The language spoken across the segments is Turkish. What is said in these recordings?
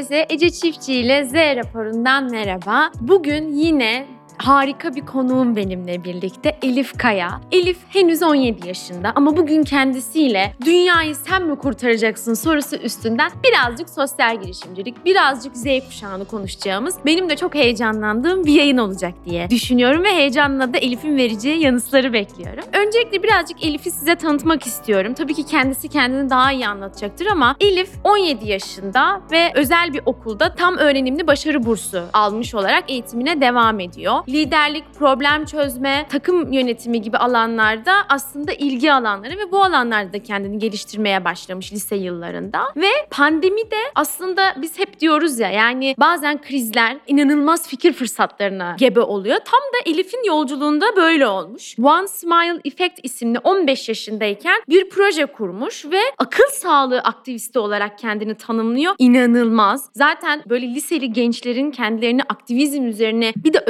Herkese Ece Çiftçi ile Z raporundan merhaba. Bugün yine harika bir konuğum benimle birlikte Elif Kaya. Elif henüz 17 yaşında ama bugün kendisiyle dünyayı sen mi kurtaracaksın sorusu üstünden birazcık sosyal girişimcilik, birazcık Z kuşağını konuşacağımız benim de çok heyecanlandığım bir yayın olacak diye düşünüyorum ve heyecanla da Elif'in vereceği yanıtları bekliyorum. Öncelikle birazcık Elif'i size tanıtmak istiyorum. Tabii ki kendisi kendini daha iyi anlatacaktır ama Elif 17 yaşında ve özel bir okulda tam öğrenimli başarı bursu almış olarak eğitimine devam ediyor liderlik, problem çözme, takım yönetimi gibi alanlarda aslında ilgi alanları ve bu alanlarda kendini geliştirmeye başlamış lise yıllarında. Ve pandemi de aslında biz hep diyoruz ya yani bazen krizler inanılmaz fikir fırsatlarına gebe oluyor. Tam da Elif'in yolculuğunda böyle olmuş. One Smile Effect isimli 15 yaşındayken bir proje kurmuş ve akıl sağlığı aktivisti olarak kendini tanımlıyor. İnanılmaz. Zaten böyle liseli gençlerin kendilerini aktivizm üzerine bir de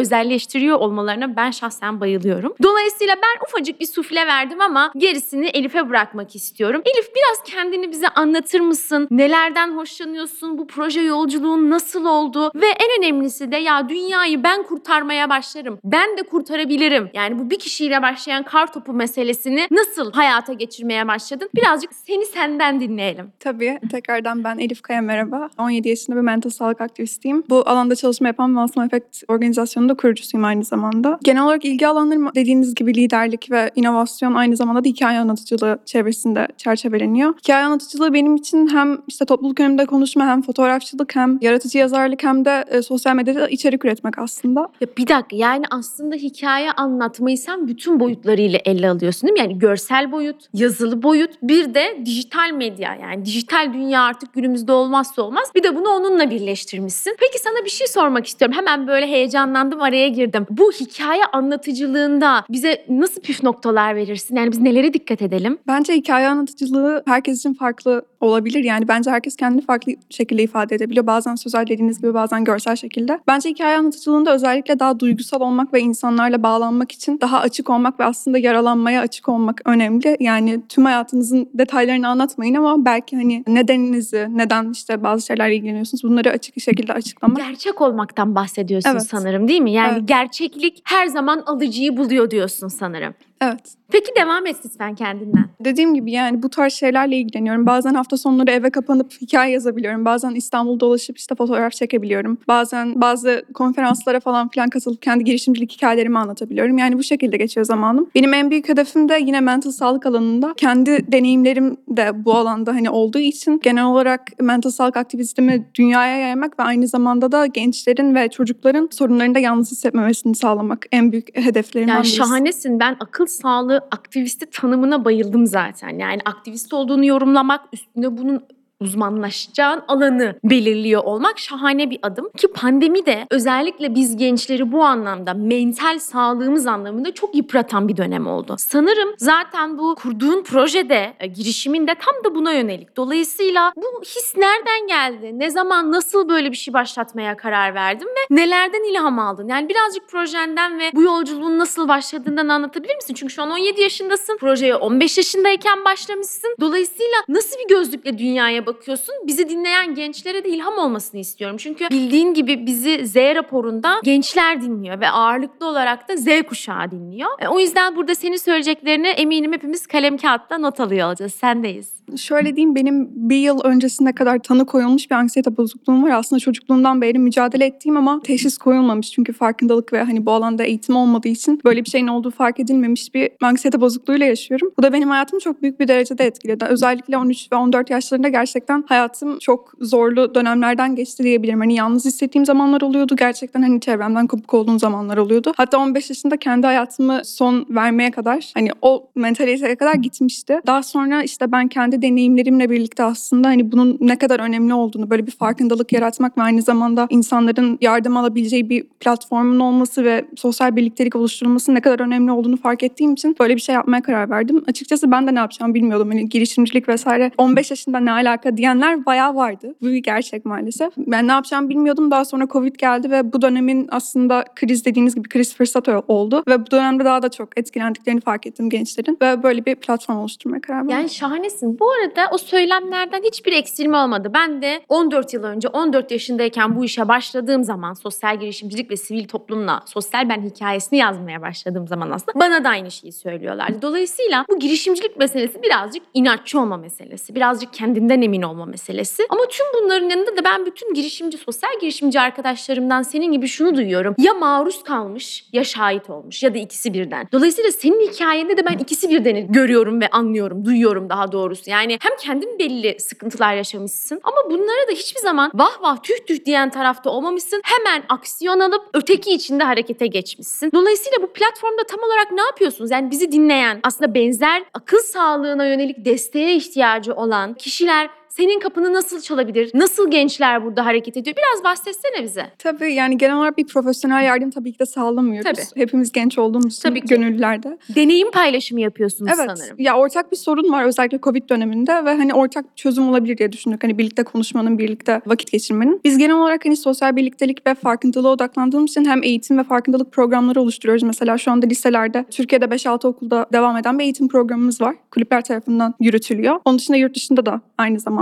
özelleştiriyor olmalarına ben şahsen bayılıyorum. Dolayısıyla ben ufacık bir sufle verdim ama gerisini Elif'e bırakmak istiyorum. Elif biraz kendini bize anlatır mısın? Nelerden hoşlanıyorsun? Bu proje yolculuğun nasıl oldu? Ve en önemlisi de ya dünyayı ben kurtarmaya başlarım. Ben de kurtarabilirim. Yani bu bir kişiyle başlayan kar topu meselesini nasıl hayata geçirmeye başladın? Birazcık seni senden dinleyelim. Tabii. Tekrardan ben Elif Kaya merhaba. 17 yaşında bir mental sağlık aktivistiyim. Bu alanda çalışma yapan Vansman Effect organizasyonunda kurucusuyum aynı zamanda. Genel olarak ilgi alanlarım dediğiniz gibi liderlik ve inovasyon aynı zamanda da hikaye anlatıcılığı çevresinde çerçeveleniyor. Hikaye anlatıcılığı benim için hem işte topluluk önünde konuşma hem fotoğrafçılık hem yaratıcı yazarlık hem de e, sosyal medyada içerik üretmek aslında. Ya bir dakika yani aslında hikaye anlatmayı sen bütün boyutlarıyla ele alıyorsun değil mi? Yani görsel boyut, yazılı boyut, bir de dijital medya yani dijital dünya artık günümüzde olmazsa olmaz. Bir de bunu onunla birleştirmişsin. Peki sana bir şey sormak istiyorum. Hemen böyle heyecanlandım araya girdim. Bu hikaye anlatıcılığında bize nasıl püf noktalar verirsin? Yani biz nelere dikkat edelim? Bence hikaye anlatıcılığı herkes için farklı olabilir. Yani bence herkes kendini farklı şekilde ifade edebiliyor. Bazen sözel dediğiniz gibi bazen görsel şekilde. Bence hikaye anlatıcılığında özellikle daha duygusal olmak ve insanlarla bağlanmak için daha açık olmak ve aslında yaralanmaya açık olmak önemli. Yani tüm hayatınızın detaylarını anlatmayın ama belki hani nedeninizi, neden işte bazı şeylerle ilgileniyorsunuz bunları açık bir şekilde açıklamak. Gerçek olmaktan bahsediyorsun Evet. sanırım değil mi? Yani Evet. Gerçeklik her zaman alıcıyı buluyor diyorsun sanırım. Evet. Peki devam et lütfen kendinden. Dediğim gibi yani bu tarz şeylerle ilgileniyorum. Bazen hafta sonları eve kapanıp hikaye yazabiliyorum. Bazen İstanbul dolaşıp işte fotoğraf çekebiliyorum. Bazen bazı konferanslara falan filan katılıp kendi girişimcilik hikayelerimi anlatabiliyorum. Yani bu şekilde geçiyor zamanım. Benim en büyük hedefim de yine mental sağlık alanında. Kendi deneyimlerim de bu alanda hani olduğu için genel olarak mental sağlık aktivizmi dünyaya yaymak ve aynı zamanda da gençlerin ve çocukların sorunlarında yalnız hissetmemesini sağlamak en büyük hedeflerimden Yani birisi. şahanesin. Ben akıl sağlığı aktivisti tanımına bayıldım zaten. Yani aktivist olduğunu yorumlamak, üstüne bunun uzmanlaşacağın alanı belirliyor olmak şahane bir adım. Ki pandemi de özellikle biz gençleri bu anlamda mental sağlığımız anlamında çok yıpratan bir dönem oldu. Sanırım zaten bu kurduğun projede, e, girişiminde tam da buna yönelik. Dolayısıyla bu his nereden geldi? Ne zaman, nasıl böyle bir şey başlatmaya karar verdin ve nelerden ilham aldın? Yani birazcık projenden ve bu yolculuğun nasıl başladığından anlatabilir misin? Çünkü şu an 17 yaşındasın. Projeye 15 yaşındayken başlamışsın. Dolayısıyla nasıl bir gözlükle dünyaya bakıyorsun? Bizi dinleyen gençlere de ilham olmasını istiyorum. Çünkü bildiğin gibi bizi Z raporunda gençler dinliyor ve ağırlıklı olarak da Z kuşağı dinliyor. E, O yüzden burada senin söyleyeceklerini eminim hepimiz kalem kağıtta not alıyor olacağız. Sendeyiz. Şöyle diyeyim benim bir yıl öncesine kadar tanı koyulmuş bir anksiyete bozukluğum var. Aslında çocukluğumdan beri mücadele ettiğim ama teşhis koyulmamış. Çünkü farkındalık ve hani bu alanda eğitim olmadığı için böyle bir şeyin olduğu fark edilmemiş bir anksiyete bozukluğuyla yaşıyorum. Bu da benim hayatımı çok büyük bir derecede etkiledi. Özellikle 13 ve 14 yaşlarında gerçekten hayatım çok zorlu dönemlerden geçti diyebilirim. Hani yalnız hissettiğim zamanlar oluyordu. Gerçekten hani çevremden kopuk olduğum zamanlar oluyordu. Hatta 15 yaşında kendi hayatımı son vermeye kadar hani o mentaliteye kadar gitmişti. Daha sonra işte ben kendi deneyimlerimle birlikte aslında hani bunun ne kadar önemli olduğunu böyle bir farkındalık yaratmak ve aynı zamanda insanların yardım alabileceği bir platformun olması ve sosyal birliktelik oluşturulması ne kadar önemli olduğunu fark ettiğim için böyle bir şey yapmaya karar verdim. Açıkçası ben de ne yapacağımı bilmiyordum. Hani girişimcilik vesaire 15 yaşında ne alaka diyenler bayağı vardı. Bu bir gerçek maalesef. Ben ne yapacağımı bilmiyordum. Daha sonra Covid geldi ve bu dönemin aslında kriz dediğiniz gibi kriz fırsatı oldu. Ve bu dönemde daha da çok etkilendiklerini fark ettim gençlerin. Ve böyle bir platform oluşturmaya karar verdim. Yani şahanesin. Bu arada o söylemlerden hiçbir eksilme olmadı. Ben de 14 yıl önce 14 yaşındayken bu işe başladığım zaman sosyal girişimcilik ve sivil toplumla sosyal ben hikayesini yazmaya başladığım zaman aslında bana da aynı şeyi söylüyorlardı. Dolayısıyla bu girişimcilik meselesi birazcık inatçı olma meselesi. Birazcık kendinden emin olma meselesi. Ama tüm bunların yanında da ben bütün girişimci, sosyal girişimci arkadaşlarımdan senin gibi şunu duyuyorum. Ya maruz kalmış ya şahit olmuş ya da ikisi birden. Dolayısıyla senin hikayende de ben ikisi birden görüyorum ve anlıyorum, duyuyorum daha doğrusu. Yani hem kendin belli sıkıntılar yaşamışsın ama bunlara da hiçbir zaman vah vah tüh tüh diyen tarafta olmamışsın. Hemen aksiyon alıp öteki içinde harekete geçmişsin. Dolayısıyla bu platformda tam olarak ne yapıyorsunuz? Yani bizi dinleyen, aslında benzer akıl sağlığına yönelik desteğe ihtiyacı olan kişiler senin kapını nasıl çalabilir? Nasıl gençler burada hareket ediyor? Biraz bahsetsene bize. Tabii yani genel olarak bir profesyonel yardım tabii ki de sağlamıyoruz. Tabii. Hepimiz genç olduğumuz için Tabii ki. gönüllülerde. Deneyim paylaşımı yapıyorsunuz Evet. sanırım. Ya ortak bir sorun var özellikle Covid döneminde ve hani ortak bir çözüm olabilir diye düşündük. Hani birlikte konuşmanın, birlikte vakit geçirmenin. Biz genel olarak hani sosyal birliktelik ve farkındalığa odaklandığımız için hem eğitim ve farkındalık programları oluşturuyoruz. Mesela şu anda liselerde Türkiye'de 5-6 okulda devam eden bir eğitim programımız var. Kulüpler tarafından yürütülüyor. Onun dışında yurt dışında da aynı zamanda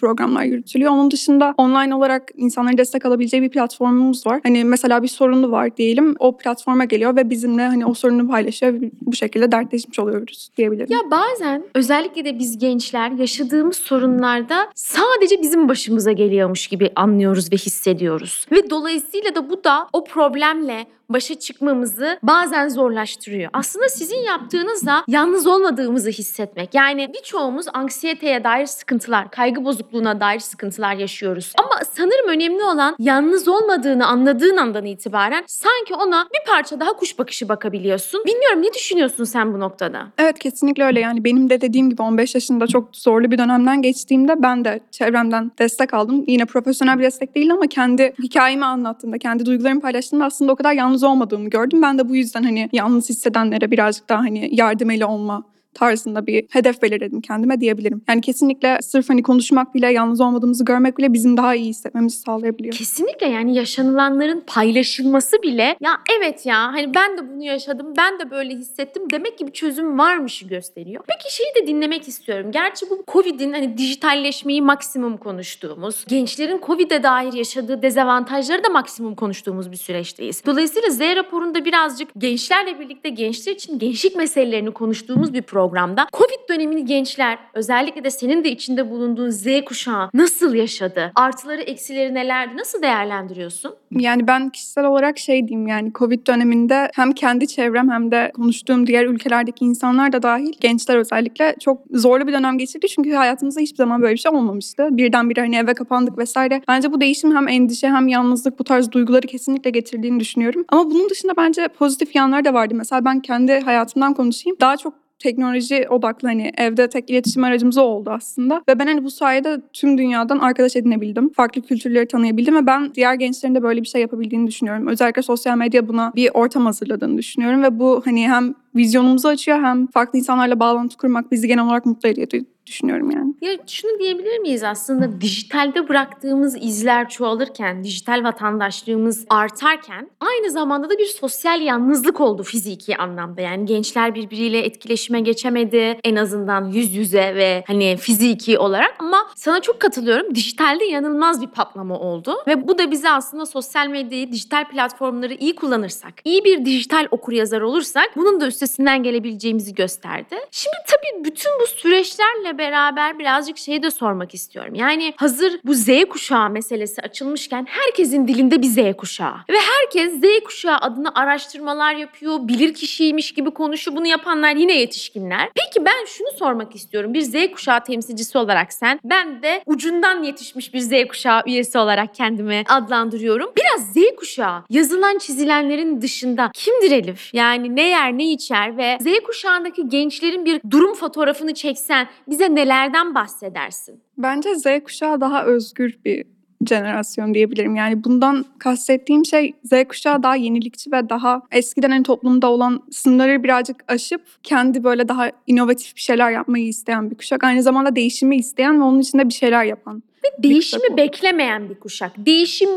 programlar yürütülüyor. Onun dışında online olarak insanların destek alabileceği bir platformumuz var. Hani mesela bir sorunu var diyelim. O platforma geliyor ve bizimle hani o sorunu paylaşıyor. Bu şekilde dertleşmiş oluyoruz diyebilirim. Ya bazen özellikle de biz gençler yaşadığımız sorunlarda sadece bizim başımıza geliyormuş gibi anlıyoruz ve hissediyoruz. Ve dolayısıyla da bu da o problemle başa çıkmamızı bazen zorlaştırıyor. Aslında sizin yaptığınızda yalnız olmadığımızı hissetmek. Yani birçoğumuz anksiyeteye dair sıkıntılar, kaygı bozukluğuna dair sıkıntılar yaşıyoruz. Ama sanırım önemli olan yalnız olmadığını anladığın andan itibaren sanki ona bir parça daha kuş bakışı bakabiliyorsun. Bilmiyorum ne düşünüyorsun sen bu noktada? Evet kesinlikle öyle yani benim de dediğim gibi 15 yaşında çok zorlu bir dönemden geçtiğimde ben de çevremden destek aldım. Yine profesyonel bir destek değil ama kendi hikayemi anlattığımda, kendi duygularımı paylaştığımda aslında o kadar yalnız olmadığımı gördüm. Ben de bu yüzden hani yalnız hissedenlere birazcık daha hani yardım eli olma tarzında bir hedef belirledim kendime diyebilirim. Yani kesinlikle sırf hani konuşmak bile yalnız olmadığımızı görmek bile bizim daha iyi hissetmemizi sağlayabiliyor. Kesinlikle yani yaşanılanların paylaşılması bile ya evet ya hani ben de bunu yaşadım ben de böyle hissettim demek ki bir çözüm varmışı gösteriyor. Peki şeyi de dinlemek istiyorum. Gerçi bu Covid'in hani dijitalleşmeyi maksimum konuştuğumuz, gençlerin Covid'e dair yaşadığı dezavantajları da maksimum konuştuğumuz bir süreçteyiz. Dolayısıyla Z raporunda birazcık gençlerle birlikte gençler için gençlik meselelerini konuştuğumuz bir programda Covid dönemini gençler özellikle de senin de içinde bulunduğun Z kuşağı nasıl yaşadı? Artıları eksileri nelerdi? Nasıl değerlendiriyorsun? Yani ben kişisel olarak şey diyeyim yani Covid döneminde hem kendi çevrem hem de konuştuğum diğer ülkelerdeki insanlar da dahil gençler özellikle çok zorlu bir dönem geçirdi. Çünkü hayatımızda hiçbir zaman böyle bir şey olmamıştı. Birdenbire hani eve kapandık vesaire. Bence bu değişim hem endişe hem yalnızlık bu tarz duyguları kesinlikle getirdiğini düşünüyorum. Ama bunun dışında bence pozitif yanları da vardı. Mesela ben kendi hayatımdan konuşayım. Daha çok teknoloji odaklı hani evde tek iletişim aracımız oldu aslında. Ve ben hani bu sayede tüm dünyadan arkadaş edinebildim. Farklı kültürleri tanıyabildim ve ben diğer gençlerin de böyle bir şey yapabildiğini düşünüyorum. Özellikle sosyal medya buna bir ortam hazırladığını düşünüyorum ve bu hani hem vizyonumuzu açıyor hem farklı insanlarla bağlantı kurmak bizi genel olarak mutlu ediyor düşünüyorum yani. Ya şunu diyebilir miyiz aslında dijitalde bıraktığımız izler çoğalırken, dijital vatandaşlığımız artarken aynı zamanda da bir sosyal yalnızlık oldu fiziki anlamda. Yani gençler birbiriyle etkileşime geçemedi en azından yüz yüze ve hani fiziki olarak ama sana çok katılıyorum. Dijitalde yanılmaz bir patlama oldu ve bu da bize aslında sosyal medyayı, dijital platformları iyi kullanırsak, iyi bir dijital okuryazar olursak bunun da üstesinden gelebileceğimizi gösterdi. Şimdi tabii bütün bu süreçlerle beraber birazcık şeyi de sormak istiyorum. Yani hazır bu Z kuşağı meselesi açılmışken herkesin dilinde bir Z kuşağı. Ve herkes Z kuşağı adına araştırmalar yapıyor, bilir kişiymiş gibi konuşuyor. Bunu yapanlar yine yetişkinler. Peki ben şunu sormak istiyorum. Bir Z kuşağı temsilcisi olarak sen, ben de ucundan yetişmiş bir Z kuşağı üyesi olarak kendimi adlandırıyorum. Biraz Z kuşağı yazılan çizilenlerin dışında kimdir Elif? Yani ne yer ne içer ve Z kuşağındaki gençlerin bir durum fotoğrafını çeksen bize nelerden bahsedersin? Bence Z kuşağı daha özgür bir jenerasyon diyebilirim. Yani bundan kastettiğim şey Z kuşağı daha yenilikçi ve daha eskiden hani toplumda olan sınırları birazcık aşıp kendi böyle daha inovatif bir şeyler yapmayı isteyen bir kuşak. Aynı zamanda değişimi isteyen ve onun içinde bir şeyler yapan. Değişimi kuşak o. beklemeyen bir kuşak. Değişim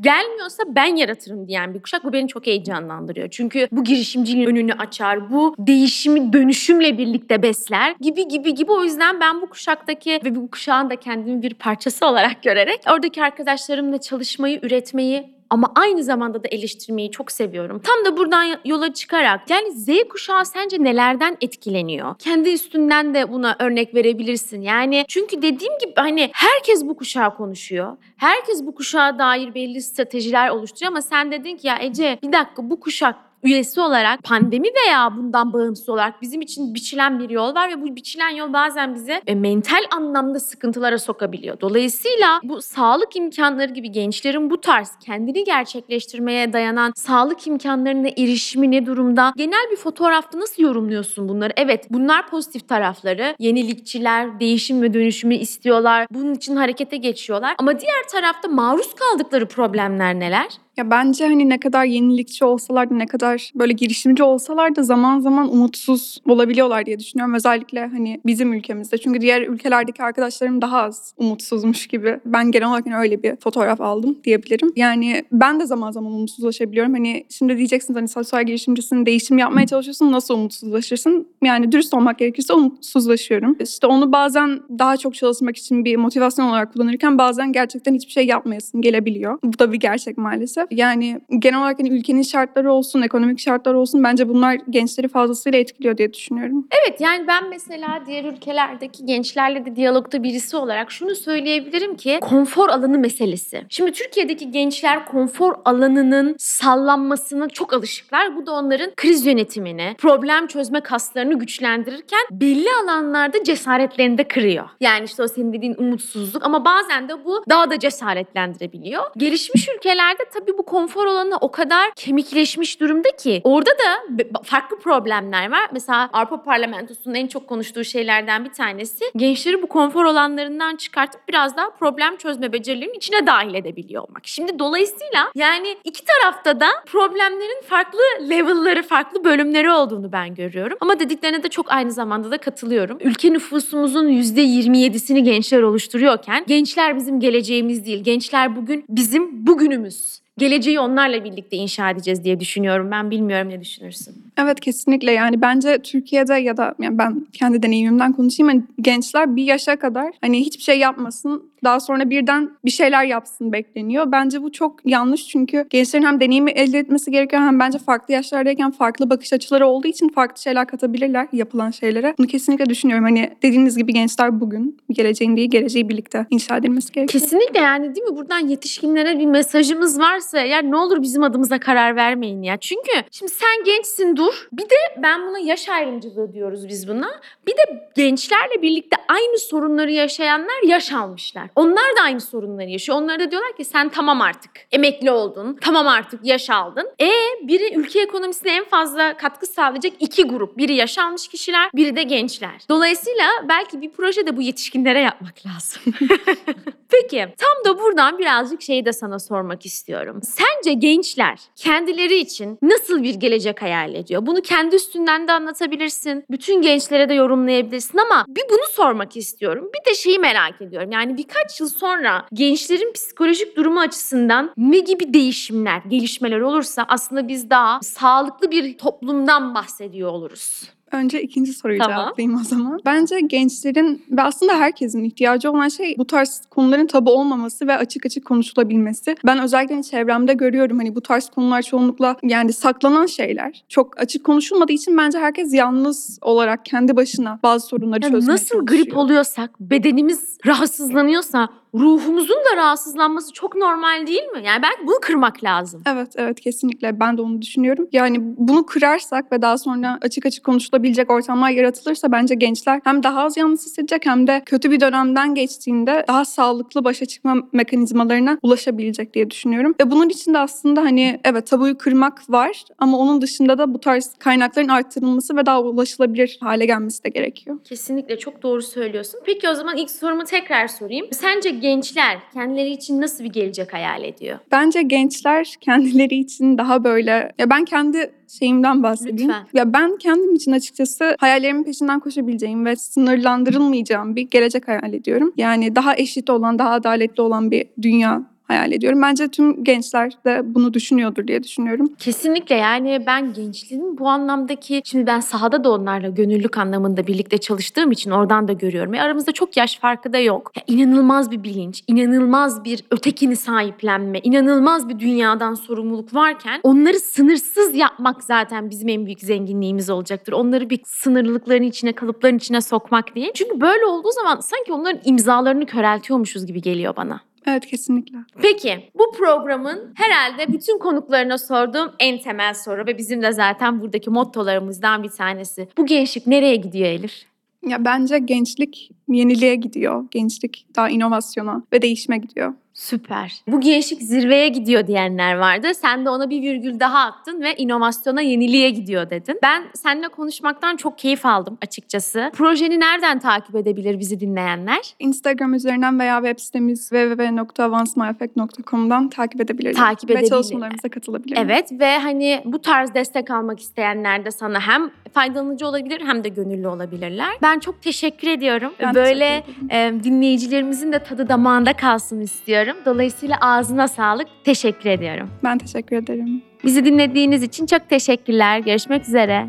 gelmiyorsa ben yaratırım diyen bir kuşak. Bu beni çok heyecanlandırıyor. Çünkü bu girişimciliğin önünü açar. Bu değişimi dönüşümle birlikte besler gibi gibi gibi. O yüzden ben bu kuşaktaki ve bu kuşağın da kendimi bir parçası olarak görerek oradaki arkadaşlarımla çalışmayı, üretmeyi ama aynı zamanda da eleştirmeyi çok seviyorum. Tam da buradan yola çıkarak yani Z kuşağı sence nelerden etkileniyor? Kendi üstünden de buna örnek verebilirsin. Yani çünkü dediğim gibi hani herkes bu kuşağı konuşuyor. Herkes bu kuşağa dair belli stratejiler oluşturuyor ama sen dedin ki ya Ece bir dakika bu kuşak üyesi olarak pandemi veya bundan bağımsız olarak bizim için biçilen bir yol var ve bu biçilen yol bazen bizi e, mental anlamda sıkıntılara sokabiliyor. Dolayısıyla bu sağlık imkanları gibi gençlerin bu tarz kendini gerçekleştirmeye dayanan sağlık imkanlarına erişimi ne durumda? Genel bir fotoğrafta nasıl yorumluyorsun bunları? Evet bunlar pozitif tarafları. Yenilikçiler değişim ve dönüşümü istiyorlar. Bunun için harekete geçiyorlar. Ama diğer tarafta maruz kaldıkları problemler neler? Ya bence hani ne kadar yenilikçi olsalar da ne kadar böyle girişimci olsalar da zaman zaman umutsuz olabiliyorlar diye düşünüyorum. Özellikle hani bizim ülkemizde. Çünkü diğer ülkelerdeki arkadaşlarım daha az umutsuzmuş gibi. Ben genel olarak hani öyle bir fotoğraf aldım diyebilirim. Yani ben de zaman zaman umutsuzlaşabiliyorum. Hani şimdi diyeceksiniz hani sosyal girişimcisin, değişim yapmaya çalışıyorsun nasıl umutsuzlaşırsın? Yani dürüst olmak gerekirse umutsuzlaşıyorum. İşte onu bazen daha çok çalışmak için bir motivasyon olarak kullanırken bazen gerçekten hiçbir şey yapmayasın gelebiliyor. Bu da bir gerçek maalesef. Yani genel olarak hani ülkenin şartları olsun, ekonomik şartlar olsun bence bunlar gençleri fazlasıyla etkiliyor diye düşünüyorum. Evet yani ben mesela diğer ülkelerdeki gençlerle de diyalogda birisi olarak şunu söyleyebilirim ki konfor alanı meselesi. Şimdi Türkiye'deki gençler konfor alanının sallanmasına çok alışıklar. Bu da onların kriz yönetimini, problem çözme kaslarını güçlendirirken belli alanlarda cesaretlerini de kırıyor. Yani işte o senin dediğin umutsuzluk ama bazen de bu daha da cesaretlendirebiliyor. Gelişmiş ülkelerde tabii bu konfor alanı o kadar kemikleşmiş durumda ki orada da farklı problemler var. Mesela Avrupa Parlamentosu'nun en çok konuştuğu şeylerden bir tanesi gençleri bu konfor alanlarından çıkartıp biraz daha problem çözme becerilerinin içine dahil edebiliyor olmak. Şimdi dolayısıyla yani iki tarafta da problemlerin farklı level'ları, farklı bölümleri olduğunu ben görüyorum. Ama dediklerine de çok aynı zamanda da katılıyorum. Ülke nüfusumuzun %27'sini gençler oluşturuyorken gençler bizim geleceğimiz değil. Gençler bugün bizim bugünümüz. Geleceği onlarla birlikte inşa edeceğiz diye düşünüyorum. Ben bilmiyorum ne düşünürsün. Evet kesinlikle yani bence Türkiye'de ya da yani ben kendi deneyimimden konuşayım hani gençler bir yaşa kadar hani hiçbir şey yapmasın daha sonra birden bir şeyler yapsın bekleniyor. Bence bu çok yanlış çünkü gençlerin hem deneyimi elde etmesi gerekiyor hem bence farklı yaşlardayken farklı bakış açıları olduğu için farklı şeyler katabilirler yapılan şeylere. Bunu kesinlikle düşünüyorum. Hani dediğiniz gibi gençler bugün geleceğin değil geleceği birlikte inşa edilmesi gerekiyor. Kesinlikle yani değil mi? Buradan yetişkinlere bir mesajımız varsa eğer ne olur bizim adımıza karar vermeyin ya. Çünkü şimdi sen gençsin dur. Bir de ben buna yaş ayrımcılığı diyoruz biz buna. Bir de gençlerle birlikte aynı sorunları yaşayanlar yaş almışlar. Onlar da aynı sorunları yaşıyor. Onlara da diyorlar ki sen tamam artık emekli oldun. Tamam artık yaş aldın. E biri ülke ekonomisine en fazla katkı sağlayacak iki grup. Biri yaş almış kişiler, biri de gençler. Dolayısıyla belki bir proje de bu yetişkinlere yapmak lazım. Peki tam da buradan birazcık şeyi de sana sormak istiyorum. Sence gençler kendileri için nasıl bir gelecek hayal ediyor? Bunu kendi üstünden de anlatabilirsin. Bütün gençlere de yorumlayabilirsin ama bir bunu sormak istiyorum. Bir de şeyi merak ediyorum. Yani birkaç yıl sonra gençlerin psikolojik durumu açısından ne gibi değişimler, gelişmeler olursa aslında biz daha sağlıklı bir toplumdan bahsediyor oluruz. Önce ikinci soruyu Tamam. cevaplayayım o zaman. Bence gençlerin ve aslında herkesin ihtiyacı olan şey bu tarz konuların tabu olmaması ve açık açık konuşulabilmesi. Ben özellikle çevremde görüyorum hani bu tarz konular çoğunlukla yani saklanan şeyler. Çok açık konuşulmadığı için bence herkes yalnız olarak kendi başına bazı sorunları Ya çözmeye nasıl çalışıyor. grip oluyorsak, bedenimiz rahatsızlanıyorsa ruhumuzun da rahatsızlanması çok normal değil mi? Yani belki bunu kırmak lazım. Evet evet kesinlikle ben de onu düşünüyorum. Yani bunu kırarsak ve daha sonra açık açık konuşulabilecek ortamlar yaratılırsa bence gençler hem daha az yalnız hissedecek hem de kötü bir dönemden geçtiğinde daha sağlıklı başa çıkma mekanizmalarına ulaşabilecek diye düşünüyorum. Ve bunun için de aslında hani evet tabuyu kırmak var ama onun dışında da bu tarz kaynakların arttırılması ve daha ulaşılabilir hale gelmesi de gerekiyor. Kesinlikle çok doğru söylüyorsun. Peki o zaman ilk sorumu tekrar sorayım. Sence gençler kendileri için nasıl bir gelecek hayal ediyor? Bence gençler kendileri için daha böyle ya ben kendi şeyimden bahsedeyim. Lütfen. Ya ben kendim için açıkçası hayallerimin peşinden koşabileceğim ve sınırlandırılmayacağım bir gelecek hayal ediyorum. Yani daha eşit olan, daha adaletli olan bir dünya hayal ediyorum. Bence tüm gençler de bunu düşünüyordur diye düşünüyorum. Kesinlikle yani ben gençliğin bu anlamdaki şimdi ben sahada da onlarla gönüllülük anlamında birlikte çalıştığım için oradan da görüyorum. E aramızda çok yaş farkı da yok. Ya inanılmaz bir bilinç, inanılmaz bir ötekini sahiplenme, inanılmaz bir dünyadan sorumluluk varken onları sınırsız yapmak zaten bizim en büyük zenginliğimiz olacaktır. Onları bir sınırlılıkların içine, kalıpların içine sokmak değil. Çünkü böyle olduğu zaman sanki onların imzalarını köreltiyormuşuz gibi geliyor bana. Evet kesinlikle. Peki bu programın herhalde bütün konuklarına sorduğum en temel soru ve bizim de zaten buradaki mottolarımızdan bir tanesi. Bu gençlik nereye gidiyor Elif? Ya bence gençlik yeniliğe gidiyor. Gençlik daha inovasyona ve değişime gidiyor. Süper. Bu gençlik zirveye gidiyor diyenler vardı. Sen de ona bir virgül daha attın ve inovasyona, yeniliğe gidiyor dedin. Ben seninle konuşmaktan çok keyif aldım açıkçası. Projeni nereden takip edebilir bizi dinleyenler? Instagram üzerinden veya web sitemiz www.onceMyEffect.com'dan takip edebilirler. Takip Ve edebilirler. çalışmalarımıza katılabilirler. Evet ve hani bu tarz destek almak isteyenler de sana hem faydalanıcı olabilir hem de gönüllü olabilirler. Ben çok teşekkür ediyorum. Ben Böyle teşekkür ederim. e, dinleyicilerimizin de tadı damağında kalsın istiyorum. Dolayısıyla ağzına sağlık. Teşekkür ediyorum. Ben teşekkür ederim. Bizi dinlediğiniz için çok teşekkürler. Görüşmek üzere.